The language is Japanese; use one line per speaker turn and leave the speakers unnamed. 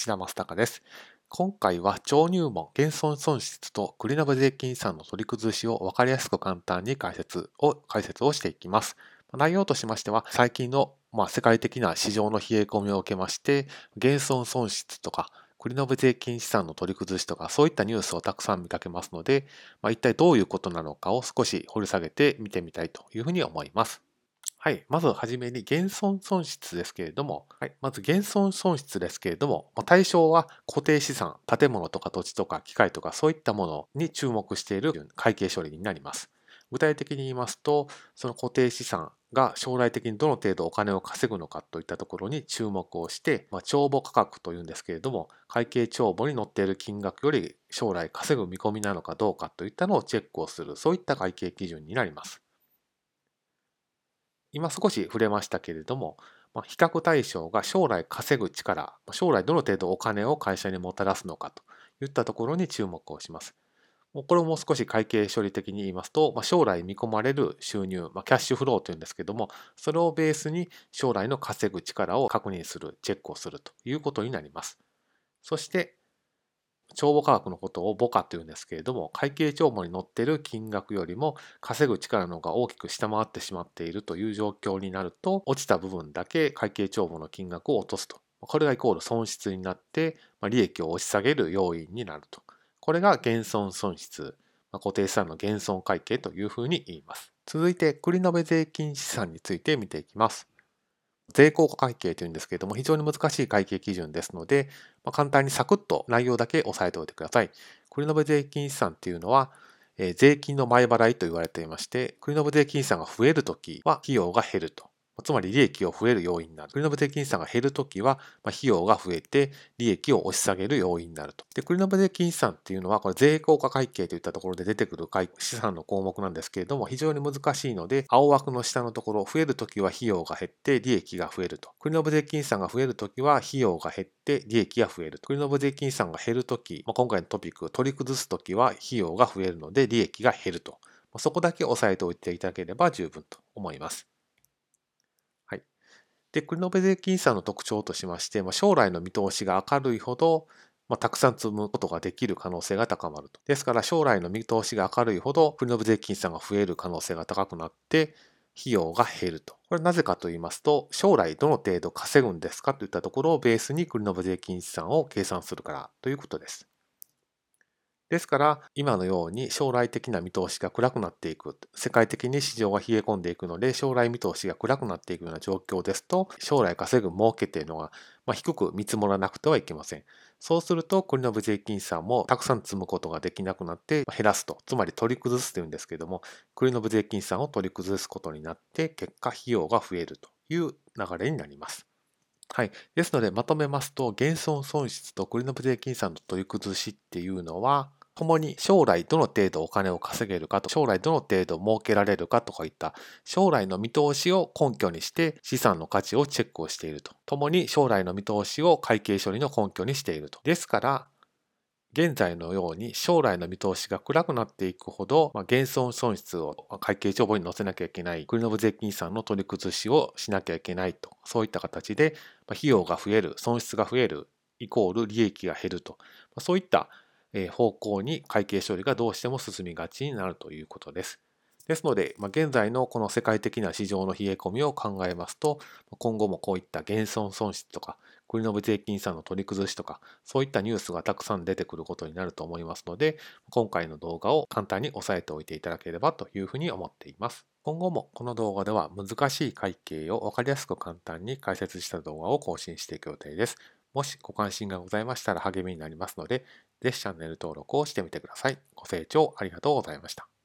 白松隆です。今回は超入門、減損損失と繰延税金資産の取り崩しを分かりやすく簡単に解説を解説をしていきます。内容としましては、最近の、まあ、世界的な市場の冷え込みを受けまして、減損損失とか、繰延税金資産の取り崩しとか、そういったニュースをたくさん見かけますので、まあ、一体どういうことなのかを少し掘り下げて見てみたいというふうに思います。はい。まずはじめに減損損失ですけれども、はい。まず減損損失ですけれども、対象は固定資産、建物とか土地とか機械とかそういったものに注目している会計処理になります。具体的に言いますと、その固定資産が将来的にどの程度お金を稼ぐのかといったところに注目をして、まあ、帳簿価格というんですけれども、会計帳簿に載っている金額より将来稼ぐ見込みなのかどうかといったのをチェックをする、そういった会計基準になります。今少し触れましたけれども、まあ、比較対象が将来稼ぐ力、将来どの程度お金を会社にもたらすのかといったところに注目をします。これも少し会計処理的に言いますと、まあ、将来見込まれる収入、まあ、キャッシュフローというんですけども、それをベースに将来の稼ぐ力を確認する、チェックをするということになります。そして、帳簿価格のことを母価というんですけれども、会計帳簿に載っている金額よりも稼ぐ力の方が大きく下回ってしまっているという状況になると、落ちた部分だけ会計帳簿の金額を落とすと。これがイコール損失になって、利益を押し下げる要因になると。これが減損損失、固定資産の減損会計というふうに言います。続いて、繰延税金資産について見ていきます。税効果会計というんですけれども、非常に難しい会計基準ですので、まあ、簡単にサクッと内容だけ押さえておいてください。繰延税金資産っていうのは、えー、税金の前払いと言われていまして、繰延税金資産が増えるときは費用が減ると。つまり利益を増える要因になる。繰延税金資産が減るときは、ま費用が増えて利益を押し下げる要因になると。で、繰延税金資産っていうのは、これ税効果会計といったところで出てくる資産の項目なんですけれども、非常に難しいので、青枠の下のところ、増えるときは費用が減って利益が増えると。繰延税金資産が増えるときは費用が減って利益が増えると。繰延税金資産が減るとき、まあ、今回のトピック、取り崩すときは費用が増えるので利益が減ると。そこだけ押さえておいていただければ十分と思います。で、繰延税金資産の特徴としまして、まあ、将来の見通しが明るいほど、まあ、たくさん積むことができる可能性が高まると。ですから、将来の見通しが明るいほど、繰延税金資産が増える可能性が高くなって、費用が減ると。これなぜかと言いますと、将来どの程度稼ぐんですかといったところをベースに繰延税金資産を計算するからということです。ですから、今のように将来的な見通しが暗くなっていく、世界的に市場が冷え込んでいくので、将来見通しが暗くなっていくような状況ですと、将来稼ぐ儲けっていうのが、まあ低く見積もらなくてはいけません。そうすると、国の部税金資産もたくさん積むことができなくなって減らすと、つまり取り崩すというんですけども、国の部税金資産を取り崩すことになって、結果費用が増えるという流れになります。はい。ですので、まとめますと、減損損失と繰延税金資産の取り崩しっていうのは、共に将来どの程度お金を稼げるかと、将来どの程度儲けられるかとかいった将来の見通しを根拠にして資産の価値をチェックをしていると。共に将来の見通しを会計処理の根拠にしていると。ですから、現在のように将来の見通しが暗くなっていくほど、まあ、減損損失を会計帳簿に載せなきゃいけない、国の税金資産の取り崩しをしなきゃいけないと、そういった形で、まあ、費用が増える、損失が増える、イコール利益が減ると、まあ、そういった方向に会計処理がどうしても進みがちになるということです。ですので、まあ、現在のこの世界的な市場の冷え込みを考えますと、今後もこういった減損損失とか、国の税金資産の取り崩しとか、そういったニュースがたくさん出てくることになると思いますので、今回の動画を簡単に押さえておいていただければというふうに思っています。今後もこの動画では難しい会計を分かりやすく簡単に解説した動画を更新していく予定です。もしご関心がございましたら励みになりますので、ぜひチャンネル登録をしてみてください。ご清聴ありがとうございました。